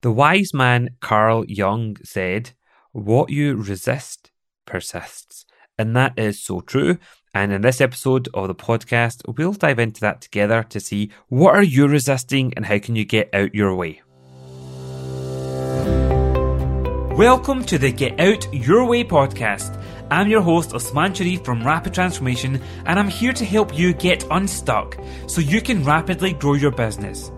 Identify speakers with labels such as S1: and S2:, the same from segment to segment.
S1: The wise man Carl Jung said, What you resist persists. And that is so true. And in this episode of the podcast, we'll dive into that together to see what are you resisting and how can you get out your way. Welcome to the Get Out Your Way podcast. I'm your host Usman Sharif from Rapid Transformation, and I'm here to help you get unstuck so you can rapidly grow your business.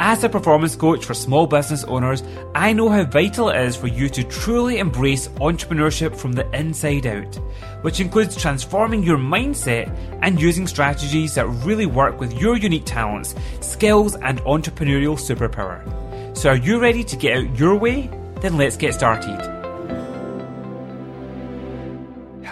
S1: As a performance coach for small business owners, I know how vital it is for you to truly embrace entrepreneurship from the inside out, which includes transforming your mindset and using strategies that really work with your unique talents, skills, and entrepreneurial superpower. So, are you ready to get out your way? Then let's get started.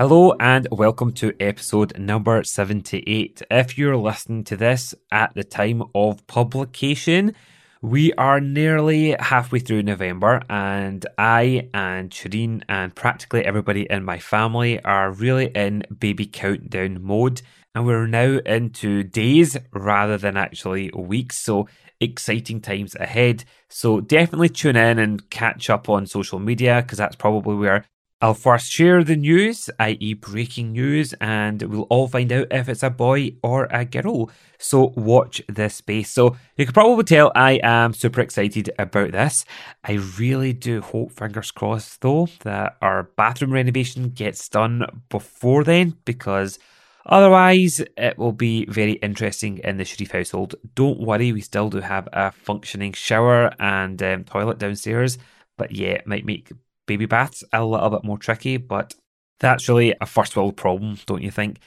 S1: Hello and welcome to episode number 78. If you're listening to this at the time of publication, we are nearly halfway through November, and I and Shireen and practically everybody in my family are really in baby countdown mode. And we're now into days rather than actually weeks. So exciting times ahead. So definitely tune in and catch up on social media because that's probably where I'll first share the news, i.e., breaking news, and we'll all find out if it's a boy or a girl. So watch this space. So you can probably tell I am super excited about this. I really do hope, fingers crossed, though, that our bathroom renovation gets done before then, because otherwise it will be very interesting in the Sharif household. Don't worry, we still do have a functioning shower and um, toilet downstairs, but yeah, it might make baby baths a little bit more tricky, but that's really a first world problem, don't you think?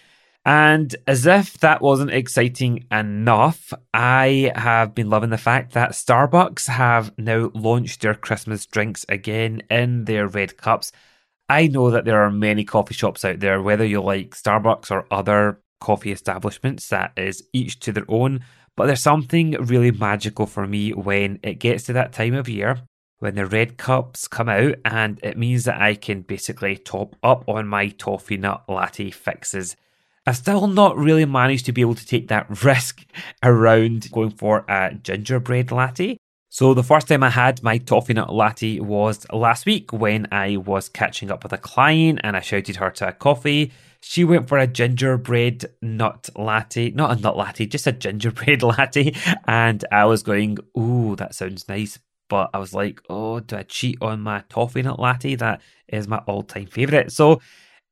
S1: And as if that wasn't exciting enough, I have been loving the fact that Starbucks have now launched their Christmas drinks again in their red cups. I know that there are many coffee shops out there, whether you like Starbucks or other coffee establishments, that is each to their own. But there's something really magical for me when it gets to that time of year when the red cups come out, and it means that I can basically top up on my toffee nut latte fixes. I've still not really managed to be able to take that risk around going for a gingerbread latte. So the first time I had my toffee nut latte was last week when I was catching up with a client and I shouted her to a coffee. She went for a gingerbread nut latte, not a nut latte, just a gingerbread latte. And I was going, ooh, that sounds nice but I was like, oh, do I cheat on my toffee nut latte? That is my all time favourite. So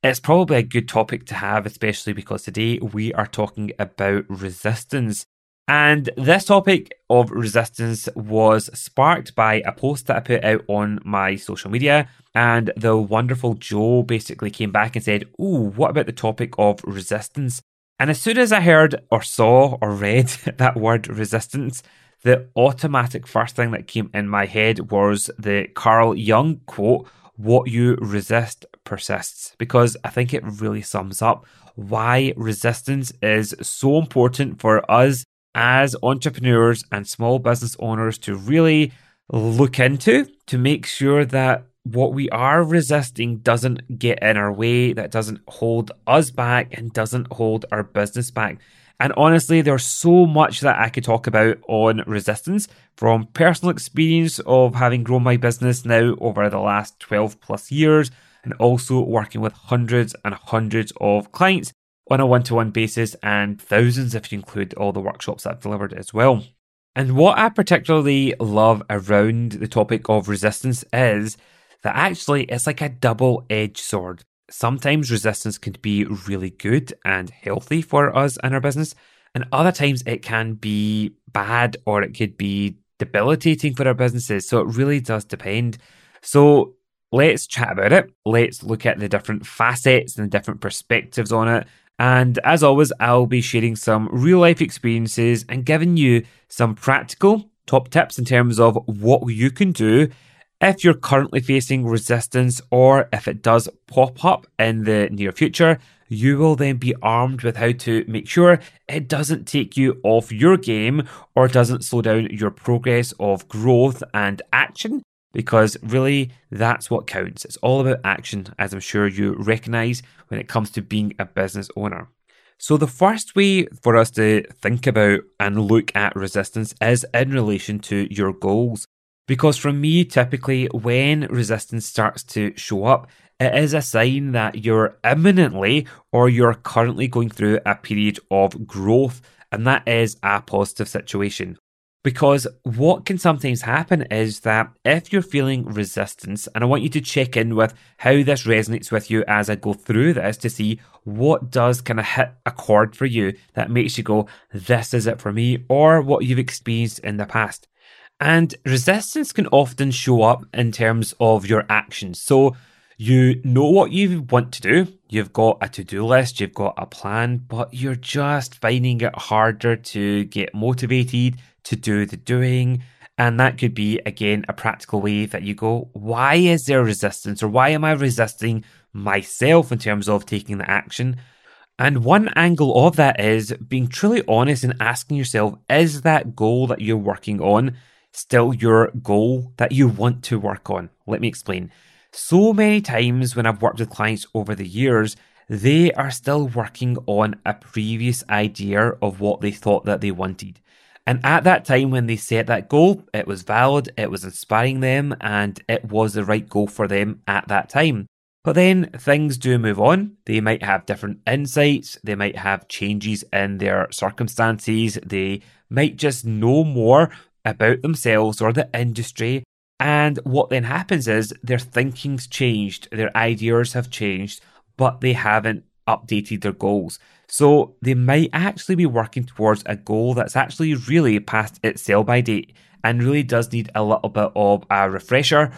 S1: it's probably a good topic to have, especially because today we are talking about resistance. And this topic of resistance was sparked by a post that I put out on my social media. And the wonderful Joe basically came back and said, Oh, what about the topic of resistance? And as soon as I heard or saw or read that word resistance, the automatic first thing that came in my head was the Carl Jung quote, What you resist persists, because I think it really sums up why resistance is so important for us as entrepreneurs and small business owners to really look into to make sure that what we are resisting doesn't get in our way, that doesn't hold us back and doesn't hold our business back. And honestly, there's so much that I could talk about on resistance from personal experience of having grown my business now over the last 12 plus years, and also working with hundreds and hundreds of clients on a one to one basis, and thousands if you include all the workshops that I've delivered as well. And what I particularly love around the topic of resistance is that actually it's like a double edged sword sometimes resistance can be really good and healthy for us and our business, and other times it can be bad or it could be debilitating for our businesses. So it really does depend. So let's chat about it. Let's look at the different facets and the different perspectives on it. And as always, I'll be sharing some real life experiences and giving you some practical top tips in terms of what you can do if you're currently facing resistance or if it does pop up in the near future, you will then be armed with how to make sure it doesn't take you off your game or doesn't slow down your progress of growth and action. Because really, that's what counts. It's all about action, as I'm sure you recognize when it comes to being a business owner. So, the first way for us to think about and look at resistance is in relation to your goals. Because for me, typically, when resistance starts to show up, it is a sign that you're imminently or you're currently going through a period of growth, and that is a positive situation. Because what can sometimes happen is that if you're feeling resistance, and I want you to check in with how this resonates with you as I go through this to see what does kind of hit a chord for you that makes you go, this is it for me, or what you've experienced in the past. And resistance can often show up in terms of your actions. So you know what you want to do, you've got a to do list, you've got a plan, but you're just finding it harder to get motivated to do the doing. And that could be, again, a practical way that you go, why is there resistance or why am I resisting myself in terms of taking the action? And one angle of that is being truly honest and asking yourself, is that goal that you're working on still your goal that you want to work on? Let me explain. So many times when I've worked with clients over the years, they are still working on a previous idea of what they thought that they wanted. And at that time, when they set that goal, it was valid, it was inspiring them, and it was the right goal for them at that time. But then things do move on. They might have different insights, they might have changes in their circumstances, they might just know more about themselves or the industry. And what then happens is their thinking's changed, their ideas have changed, but they haven't updated their goals. So they might actually be working towards a goal that's actually really past its sell by date and really does need a little bit of a refresher.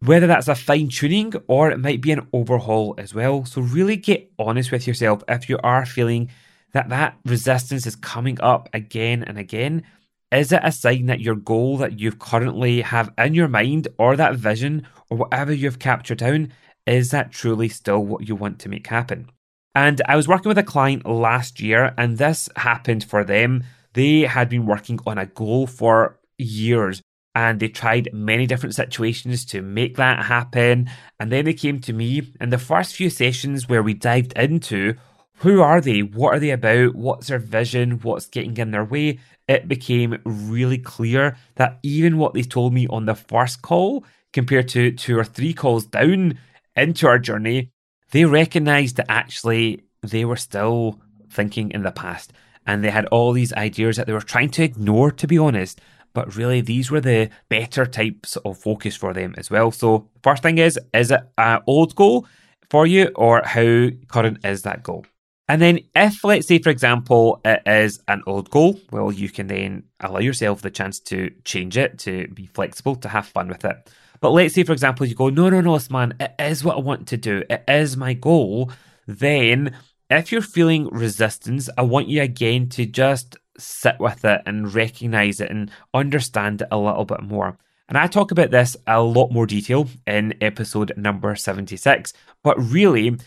S1: Whether that's a fine tuning or it might be an overhaul as well. So, really get honest with yourself if you are feeling that that resistance is coming up again and again is it a sign that your goal that you currently have in your mind or that vision or whatever you've captured down, is that truly still what you want to make happen? And I was working with a client last year and this happened for them. They had been working on a goal for years and they tried many different situations to make that happen. And then they came to me in the first few sessions where we dived into who are they? What are they about? What's their vision? What's getting in their way? It became really clear that even what they told me on the first call, compared to two or three calls down into our journey, they recognized that actually they were still thinking in the past and they had all these ideas that they were trying to ignore, to be honest. But really, these were the better types of focus for them as well. So, first thing is, is it an old goal for you, or how current is that goal? And then, if let's say, for example, it is an old goal, well, you can then allow yourself the chance to change it, to be flexible, to have fun with it. But let's say, for example, you go, no, no, no, man, it is what I want to do, it is my goal. Then, if you're feeling resistance, I want you again to just sit with it and recognize it and understand it a little bit more. And I talk about this a lot more detail in episode number 76. But really,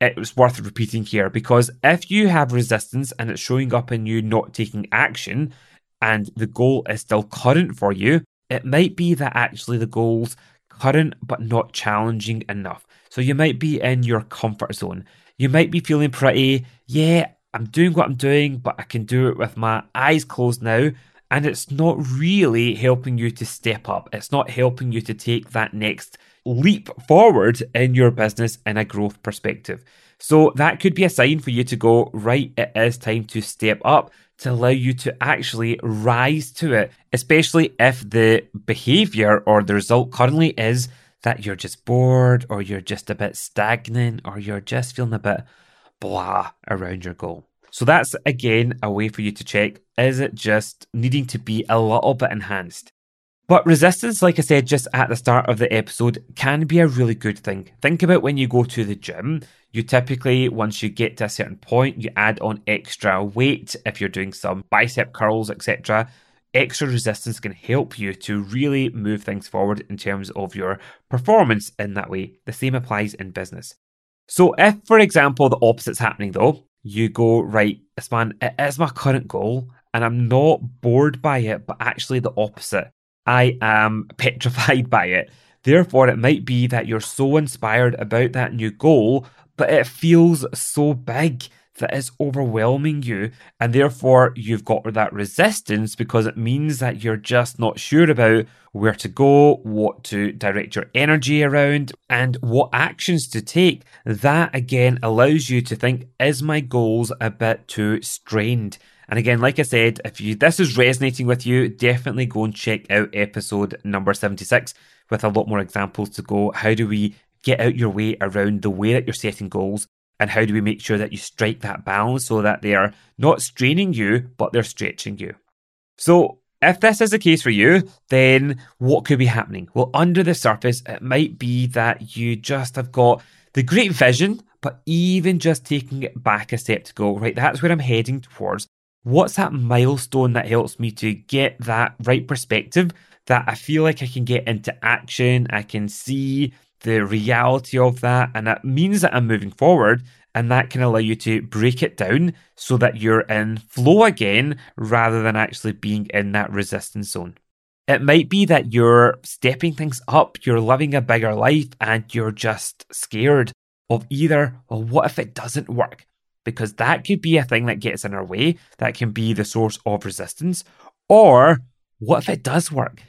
S1: it's worth repeating here because if you have resistance and it's showing up in you not taking action and the goal is still current for you, it might be that actually the goal's current but not challenging enough. So you might be in your comfort zone. You might be feeling pretty, yeah, I'm doing what I'm doing, but I can do it with my eyes closed now. And it's not really helping you to step up. It's not helping you to take that next leap forward in your business in a growth perspective. So that could be a sign for you to go, right, it is time to step up to allow you to actually rise to it, especially if the behavior or the result currently is that you're just bored or you're just a bit stagnant or you're just feeling a bit blah around your goal. So that's again a way for you to check is it just needing to be a little bit enhanced? But resistance, like I said just at the start of the episode, can be a really good thing. Think about when you go to the gym. You typically, once you get to a certain point, you add on extra weight if you're doing some bicep curls, etc. Extra resistance can help you to really move things forward in terms of your performance in that way. The same applies in business. So, if, for example, the opposite's happening though, you go, right, this man, it is my current goal, and I'm not bored by it, but actually the opposite. I am petrified by it. Therefore, it might be that you're so inspired about that new goal, but it feels so big that is overwhelming you. And therefore, you've got that resistance because it means that you're just not sure about where to go, what to direct your energy around, and what actions to take. That again allows you to think, is my goals a bit too strained? And again, like I said, if you this is resonating with you, definitely go and check out episode number 76 with a lot more examples to go. How do we get out your way around the way that you're setting goals? And how do we make sure that you strike that balance so that they are not straining you, but they're stretching you? So, if this is the case for you, then what could be happening? Well, under the surface, it might be that you just have got the great vision, but even just taking it back a step to go, right, that's where I'm heading towards. What's that milestone that helps me to get that right perspective that I feel like I can get into action? I can see the reality of that, and that means that I'm moving forward. And that can allow you to break it down so that you're in flow again rather than actually being in that resistance zone. It might be that you're stepping things up, you're living a bigger life, and you're just scared of either, well, what if it doesn't work? Because that could be a thing that gets in our way, that can be the source of resistance. Or what if it does work?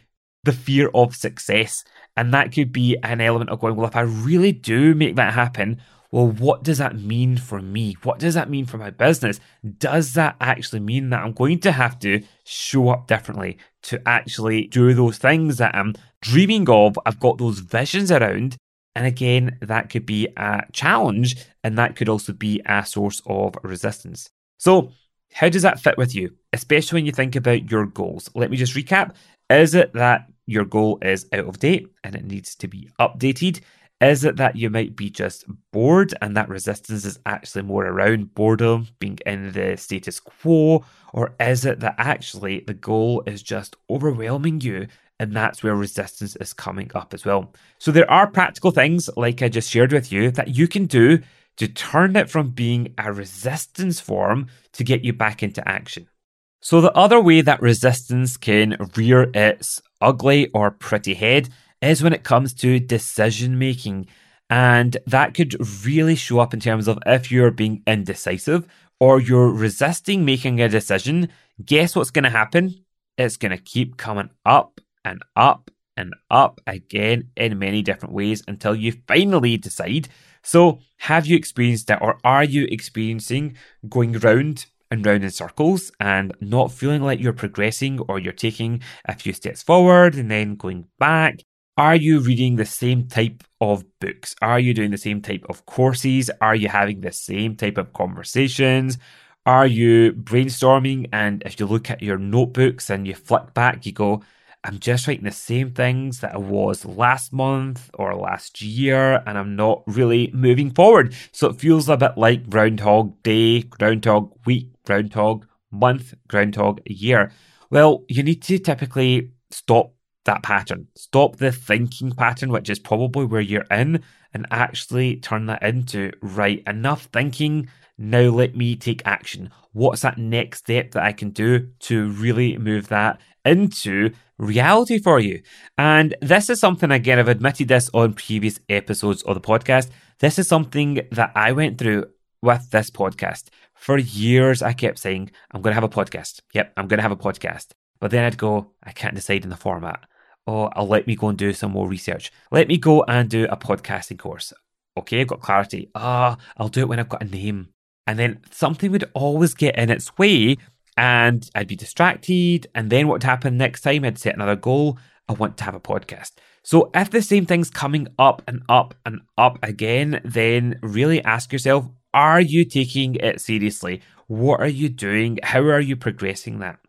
S1: The fear of success. And that could be an element of going, well, if I really do make that happen, well, what does that mean for me? What does that mean for my business? Does that actually mean that I'm going to have to show up differently to actually do those things that I'm dreaming of? I've got those visions around and again, that could be a challenge and that could also be a source of resistance. So, how does that fit with you, especially when you think about your goals? Let me just recap. Is it that your goal is out of date and it needs to be updated? Is it that you might be just bored and that resistance is actually more around boredom, being in the status quo? Or is it that actually the goal is just overwhelming you and that's where resistance is coming up as well. So there are practical things, like I just shared with you, that you can do to turn it from being a resistance form to get you back into action. So the other way that resistance can rear its ugly or pretty head is when it comes to decision making. And that could really show up in terms of if you're being indecisive or you're resisting making a decision, guess what's going to happen? It's going to keep coming up and up and up again in many different ways until you finally decide. So, have you experienced it, or are you experiencing going round and round in circles and not feeling like you're progressing or you're taking a few steps forward and then going back? Are you reading the same type of books? Are you doing the same type of courses? Are you having the same type of conversations? Are you brainstorming? And if you look at your notebooks and you flick back, you go, I'm just writing the same things that I was last month or last year, and I'm not really moving forward. So it feels a bit like Groundhog Day, Groundhog Week, Groundhog Month, Groundhog Year. Well, you need to typically stop that pattern, stop the thinking pattern, which is probably where you're in, and actually turn that into right, enough thinking. Now let me take action. What's that next step that I can do to really move that into reality for you. And this is something, again, I've admitted this on previous episodes of the podcast. This is something that I went through with this podcast. For years, I kept saying, I'm going to have a podcast. Yep, I'm going to have a podcast. But then I'd go, I can't decide on the format. Oh, I'll let me go and do some more research. Let me go and do a podcasting course. Okay, I've got clarity. Ah, oh, I'll do it when I've got a name. And then something would always get in its way and I'd be distracted. And then what would happen next time? I'd set another goal. I want to have a podcast. So if the same thing's coming up and up and up again, then really ask yourself are you taking it seriously? What are you doing? How are you progressing that?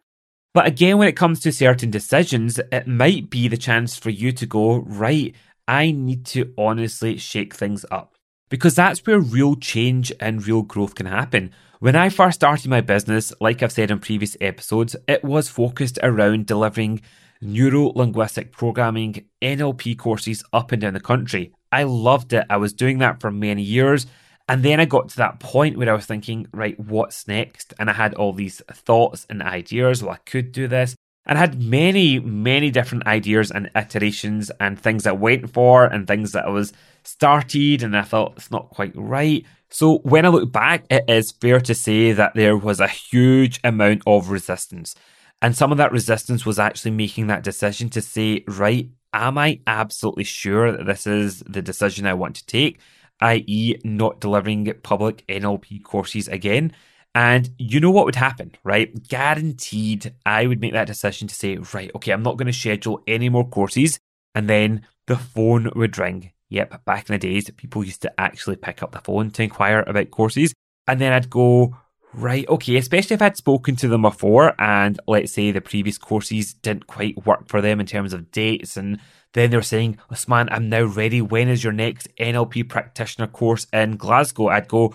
S1: But again, when it comes to certain decisions, it might be the chance for you to go, right, I need to honestly shake things up. Because that's where real change and real growth can happen. When I first started my business, like I've said in previous episodes, it was focused around delivering neuro linguistic programming NLP courses up and down the country. I loved it. I was doing that for many years. And then I got to that point where I was thinking, right, what's next? And I had all these thoughts and ideas. Well, I could do this. And I had many, many different ideas and iterations and things I went for and things that I was started and I thought it's not quite right. So when I look back, it is fair to say that there was a huge amount of resistance. And some of that resistance was actually making that decision to say, right, am I absolutely sure that this is the decision I want to take? i.e., not delivering public NLP courses again. And you know what would happen, right? Guaranteed, I would make that decision to say, right, okay, I'm not going to schedule any more courses. And then the phone would ring. Yep, back in the days, people used to actually pick up the phone to inquire about courses. And then I'd go, Right, okay, especially if I'd spoken to them before and let's say the previous courses didn't quite work for them in terms of dates and then they're saying, Usman, I'm now ready. When is your next NLP practitioner course in Glasgow? I'd go,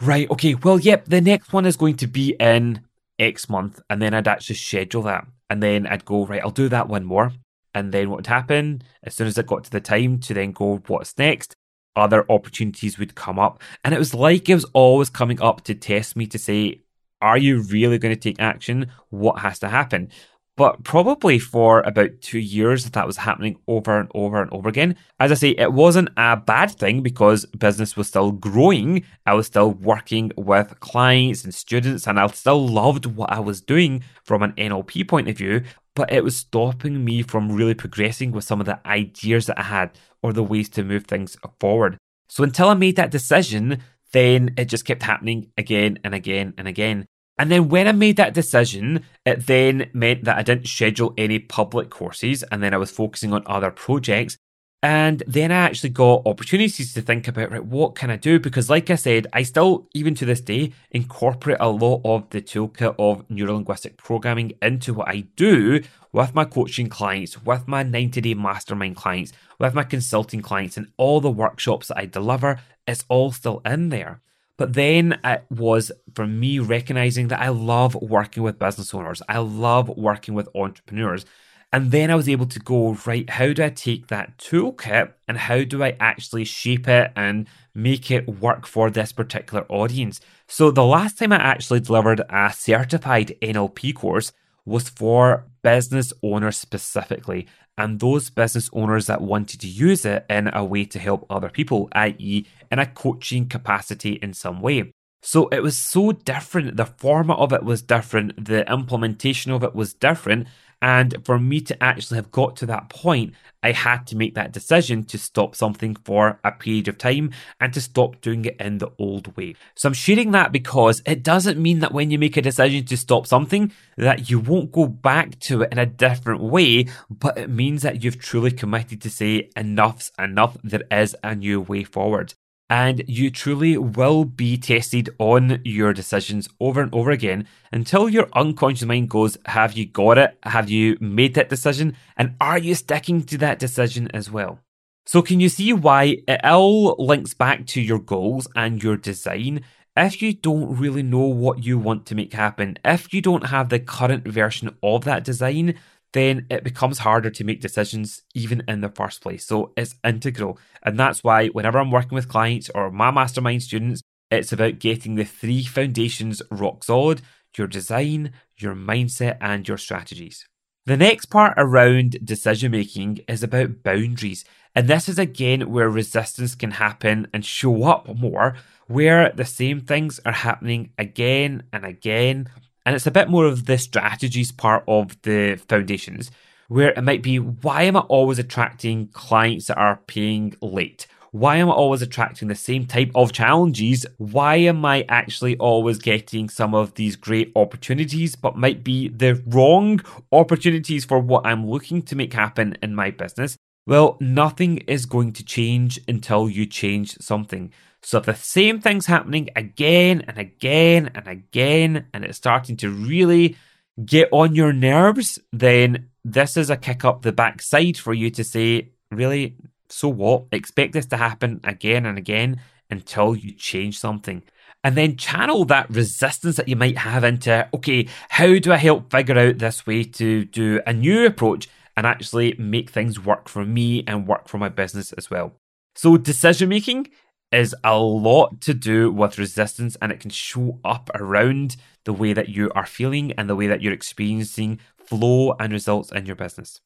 S1: right, okay, well, yep, the next one is going to be in X month. And then I'd actually schedule that. And then I'd go, right, I'll do that one more. And then what would happen as soon as it got to the time to then go, what's next? other opportunities would come up. And it was like it was always coming up to test me to say, are you really going to take action? What has to happen? But probably for about two years, that was happening over and over and over again. As I say, it wasn't a bad thing because business was still growing. I was still working with clients and students, and I still loved what I was doing from an NLP point of view. But it was stopping me from really progressing with some of the ideas that I had or the ways to move things forward. So until I made that decision, then it just kept happening again and again and again. And then when I made that decision, it then meant that I didn't schedule any public courses and then I was focusing on other projects. And then I actually got opportunities to think about, right, what can I do? Because, like I said, I still, even to this day, incorporate a lot of the toolkit of neurolinguistic programming into what I do with my coaching clients, with my 90 day mastermind clients, with my consulting clients, and all the workshops that I deliver. It's all still in there. But then it was for me recognizing that I love working with business owners. I love working with entrepreneurs. And then I was able to go, right, how do I take that toolkit and how do I actually shape it and make it work for this particular audience? So the last time I actually delivered a certified NLP course was for business owners specifically and those business owners that wanted to use it in a way to help other people, i.e., in a coaching capacity in some way. So it was so different. The format of it was different. The implementation of it was different. And for me to actually have got to that point, I had to make that decision to stop something for a period of time and to stop doing it in the old way. So I'm sharing that because it doesn't mean that when you make a decision to stop something that you won't go back to it in a different way, but it means that you've truly committed to say enough's enough. There is a new way forward and you truly will be tested on your decisions over and over again until your unconscious mind goes, Have you got it? Have you made that decision? And are you sticking to that decision as well? So, can you see why it all links back to your goals and your design? If you don't really know what you want to make happen, if you don't have the current version of that design, then it becomes harder to make decisions even in the first place. So it's integral. And that's why whenever I'm working with clients or my mastermind students, it's about getting the three foundations rock solid your design, your mindset, and your strategies. The next part around decision making is about boundaries. And this is again where resistance can happen and show up more, where the same things are happening again and again and it's a bit more of the strategies part of the foundations, where it might be why am I always attracting clients that are paying late? Why am I always attracting the same type of challenges? Why am I actually always getting some of these great opportunities, but might be the wrong opportunities for what I'm looking to make happen in my business? Well, nothing is going to change until you change something. So if the same thing's happening again and again and again, and it's starting to really get on your nerves, then this is a kick up the backside for you to say, really, so what? Expect this to happen again and again until you change something. And then channel that resistance that you might have into, okay, how do I help figure out this way to do a new approach and actually make things work for me and work for my business as well? So, decision making is a lot to do with resistance and it can show up around the way that you are feeling and the way that you're experiencing flow and results in your business.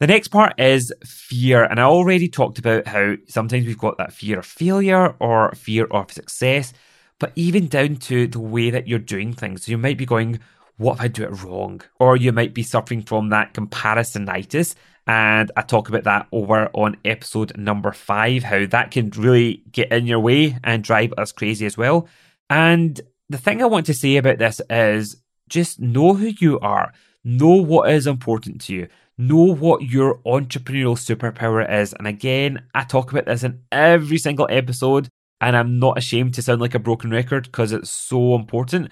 S1: The next part is fear. And I already talked about how sometimes we've got that fear of failure or fear of success, but even down to the way that you're doing things. You might be going, what if I do it wrong? Or you might be suffering from that comparisonitis. And I talk about that over on episode number five, how that can really get in your way and drive us crazy as well. And the thing I want to say about this is just know who you are, know what is important to you, know what your entrepreneurial superpower is. And again, I talk about this in every single episode, and I'm not ashamed to sound like a broken record because it's so important.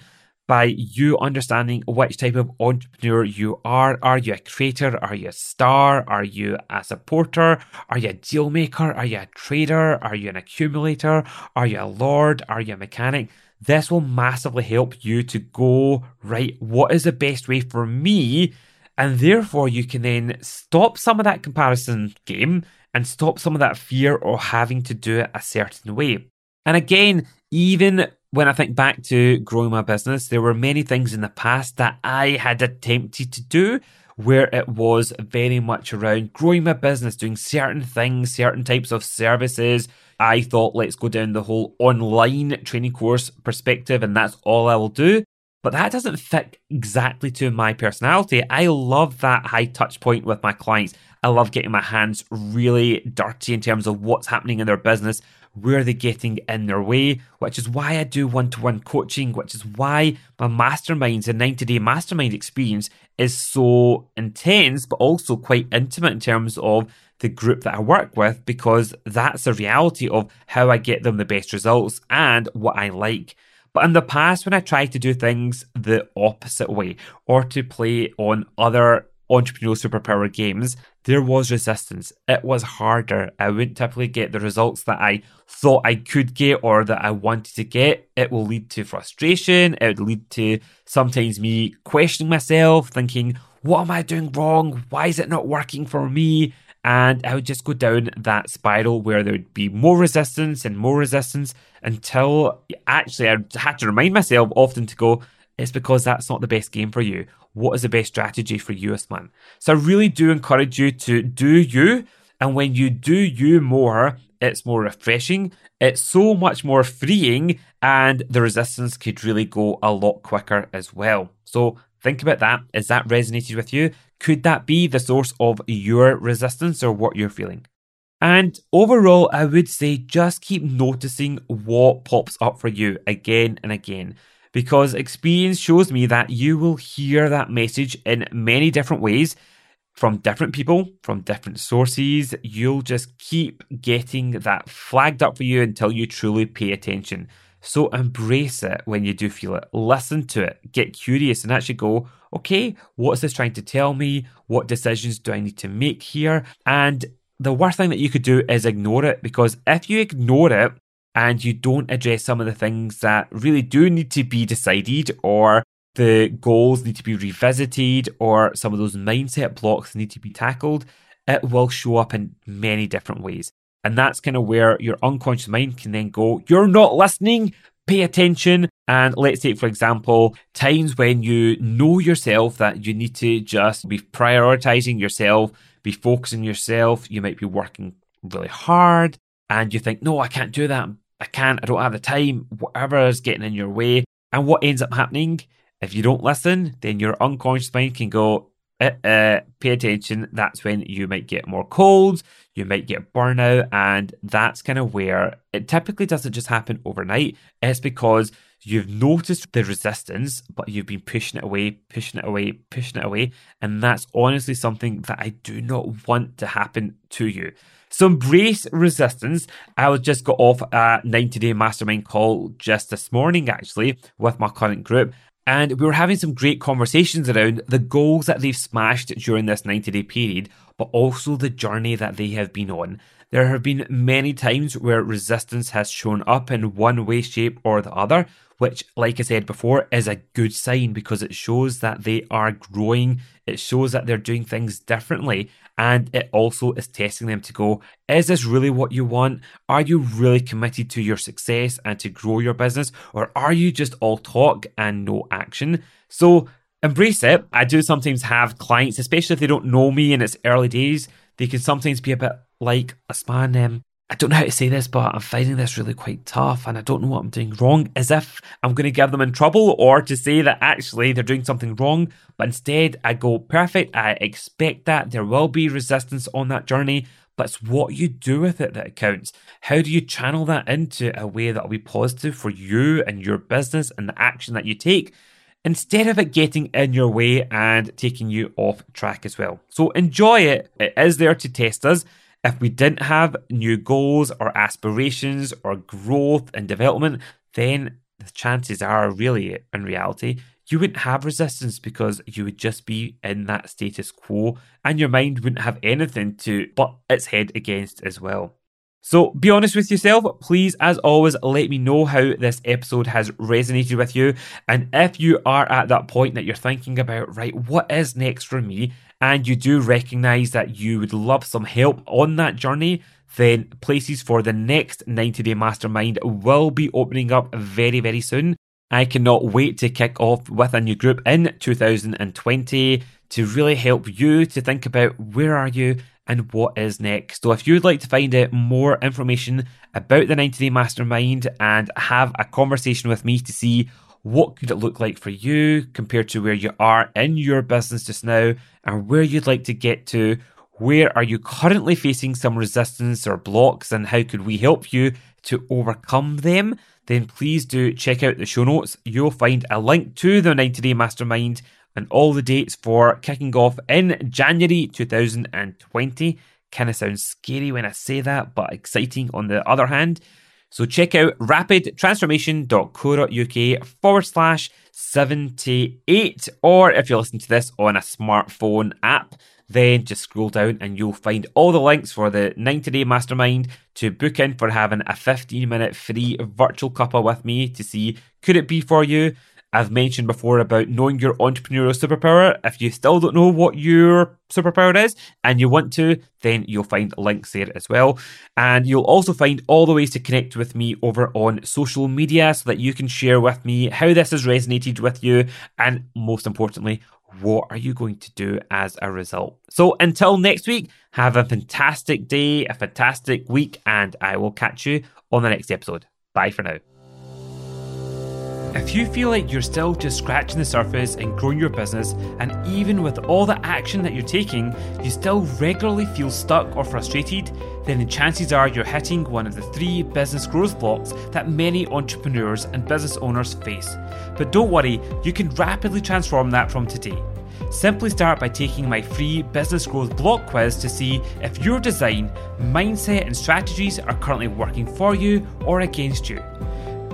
S1: By you understanding which type of entrepreneur you are. Are you a creator? Are you a star? Are you a supporter? Are you a deal maker? Are you a trader? Are you an accumulator? Are you a lord? Are you a mechanic? This will massively help you to go, right, what is the best way for me and therefore, you can then stop some of that comparison game and stop some of that fear of having to do it a certain way. And again, even when I think back to growing my business, there were many things in the past that I had attempted to do where it was very much around growing my business, doing certain things, certain types of services. I thought, let's go down the whole online training course perspective, and that's all I will do. But that doesn't fit exactly to my personality. I love that high touch point with my clients. I love getting my hands really dirty in terms of what's happening in their business, where they're getting in their way, which is why I do one to one coaching, which is why my masterminds and 90 day mastermind experience is so intense, but also quite intimate in terms of the group that I work with, because that's a reality of how I get them the best results and what I like. But in the past, when I tried to do things the opposite way or to play on other entrepreneurial superpower games, there was resistance. It was harder. I wouldn't typically get the results that I thought I could get or that I wanted to get. It will lead to frustration. It would lead to sometimes me questioning myself, thinking, what am I doing wrong? Why is it not working for me? And I would just go down that spiral where there would be more resistance and more resistance until actually I had to remind myself often to go, it's because that's not the best game for you. What is the best strategy for you, Usman? So I really do encourage you to do you. And when you do you more, it's more refreshing. It's so much more freeing, and the resistance could really go a lot quicker as well. So think about that. Is that resonated with you? Could that be the source of your resistance or what you're feeling? And overall, I would say just keep noticing what pops up for you again and again. Because experience shows me that you will hear that message in many different ways from different people, from different sources. You'll just keep getting that flagged up for you until you truly pay attention. So embrace it when you do feel it. Listen to it. Get curious and actually go, okay, what's this trying to tell me? What decisions do I need to make here? And the worst thing that you could do is ignore it because if you ignore it and you don't address some of the things that really do need to be decided or the goals need to be revisited or some of those mindset blocks need to be tackled, it will show up in many different ways. And that's kind of where your unconscious mind can then go, You're not listening, pay attention. And let's take, for example, times when you know yourself that you need to just be prioritizing yourself, be focusing yourself. You might be working really hard and you think, No, I can't do that. I can't. I don't have the time. Whatever is getting in your way. And what ends up happening? If you don't listen, then your unconscious mind can go, uh, uh, pay attention. That's when you might get more colds, you might get burnout, and that's kind of where it typically doesn't just happen overnight. It's because you've noticed the resistance, but you've been pushing it away, pushing it away, pushing it away. And that's honestly something that I do not want to happen to you. So embrace resistance. I was just got off a 90 day mastermind call just this morning, actually, with my current group. And we were having some great conversations around the goals that they've smashed during this 90 day period, but also the journey that they have been on. There have been many times where resistance has shown up in one way, shape, or the other, which, like I said before, is a good sign because it shows that they are growing. It shows that they're doing things differently. And it also is testing them to go, is this really what you want? Are you really committed to your success and to grow your business? Or are you just all talk and no action? So, embrace it. I do sometimes have clients, especially if they don't know me and it's early days, they can sometimes be a bit like, man, um, I don't know how to say this, but I'm finding this really quite tough and I don't know what I'm doing wrong, as if I'm going to get them in trouble or to say that actually they're doing something wrong. But instead, I go, perfect, I expect that. There will be resistance on that journey, but it's what you do with it that counts. How do you channel that into a way that will be positive for you and your business and the action that you take? Instead of it getting in your way and taking you off track as well. So enjoy it. It is there to test us. If we didn't have new goals or aspirations or growth and development, then the chances are really in reality you wouldn't have resistance because you would just be in that status quo and your mind wouldn't have anything to butt its head against as well. So be honest with yourself. Please, as always, let me know how this episode has resonated with you. And if you are at that point that you're thinking about, right, what is next for me? And you do recognize that you would love some help on that journey, then places for the next 90 day mastermind will be opening up very, very soon. I cannot wait to kick off with a new group in 2020 to really help you to think about where are you and what is next. So if you'd like to find out more information about the 90 Day Mastermind and have a conversation with me to see what could it look like for you compared to where you are in your business just now and where you'd like to get to, where are you currently facing some resistance or blocks and how could we help you to overcome them, then please do check out the show notes. You'll find a link to the 90 Day Mastermind and all the dates for kicking off in January 2020. Kind of sounds scary when I say that, but exciting on the other hand. So check out rapidtransformation.co.uk forward slash 78. Or if you're listening to this on a smartphone app, then just scroll down and you'll find all the links for the 90 day mastermind to book in for having a 15 minute free virtual cuppa with me to see could it be for you. I've mentioned before about knowing your entrepreneurial superpower. If you still don't know what your superpower is and you want to, then you'll find links there as well. And you'll also find all the ways to connect with me over on social media so that you can share with me how this has resonated with you and most importantly, what are you going to do as a result? So until next week, have a fantastic day, a fantastic week, and I will catch you on the next episode. Bye for now. If you feel like you're still just scratching the surface and growing your business, and even with all the action that you're taking, you still regularly feel stuck or frustrated, then the chances are you're hitting one of the three business growth blocks that many entrepreneurs and business owners face. But don't worry, you can rapidly transform that from today. Simply start by taking my free business growth block quiz to see if your design, mindset, and strategies are currently working for you or against you.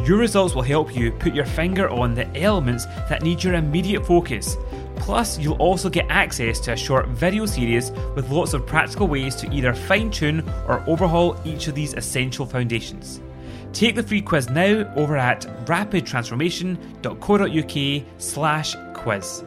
S1: Your results will help you put your finger on the elements that need your immediate focus. Plus, you'll also get access to a short video series with lots of practical ways to either fine tune or overhaul each of these essential foundations. Take the free quiz now over at rapidtransformation.co.uk slash quiz.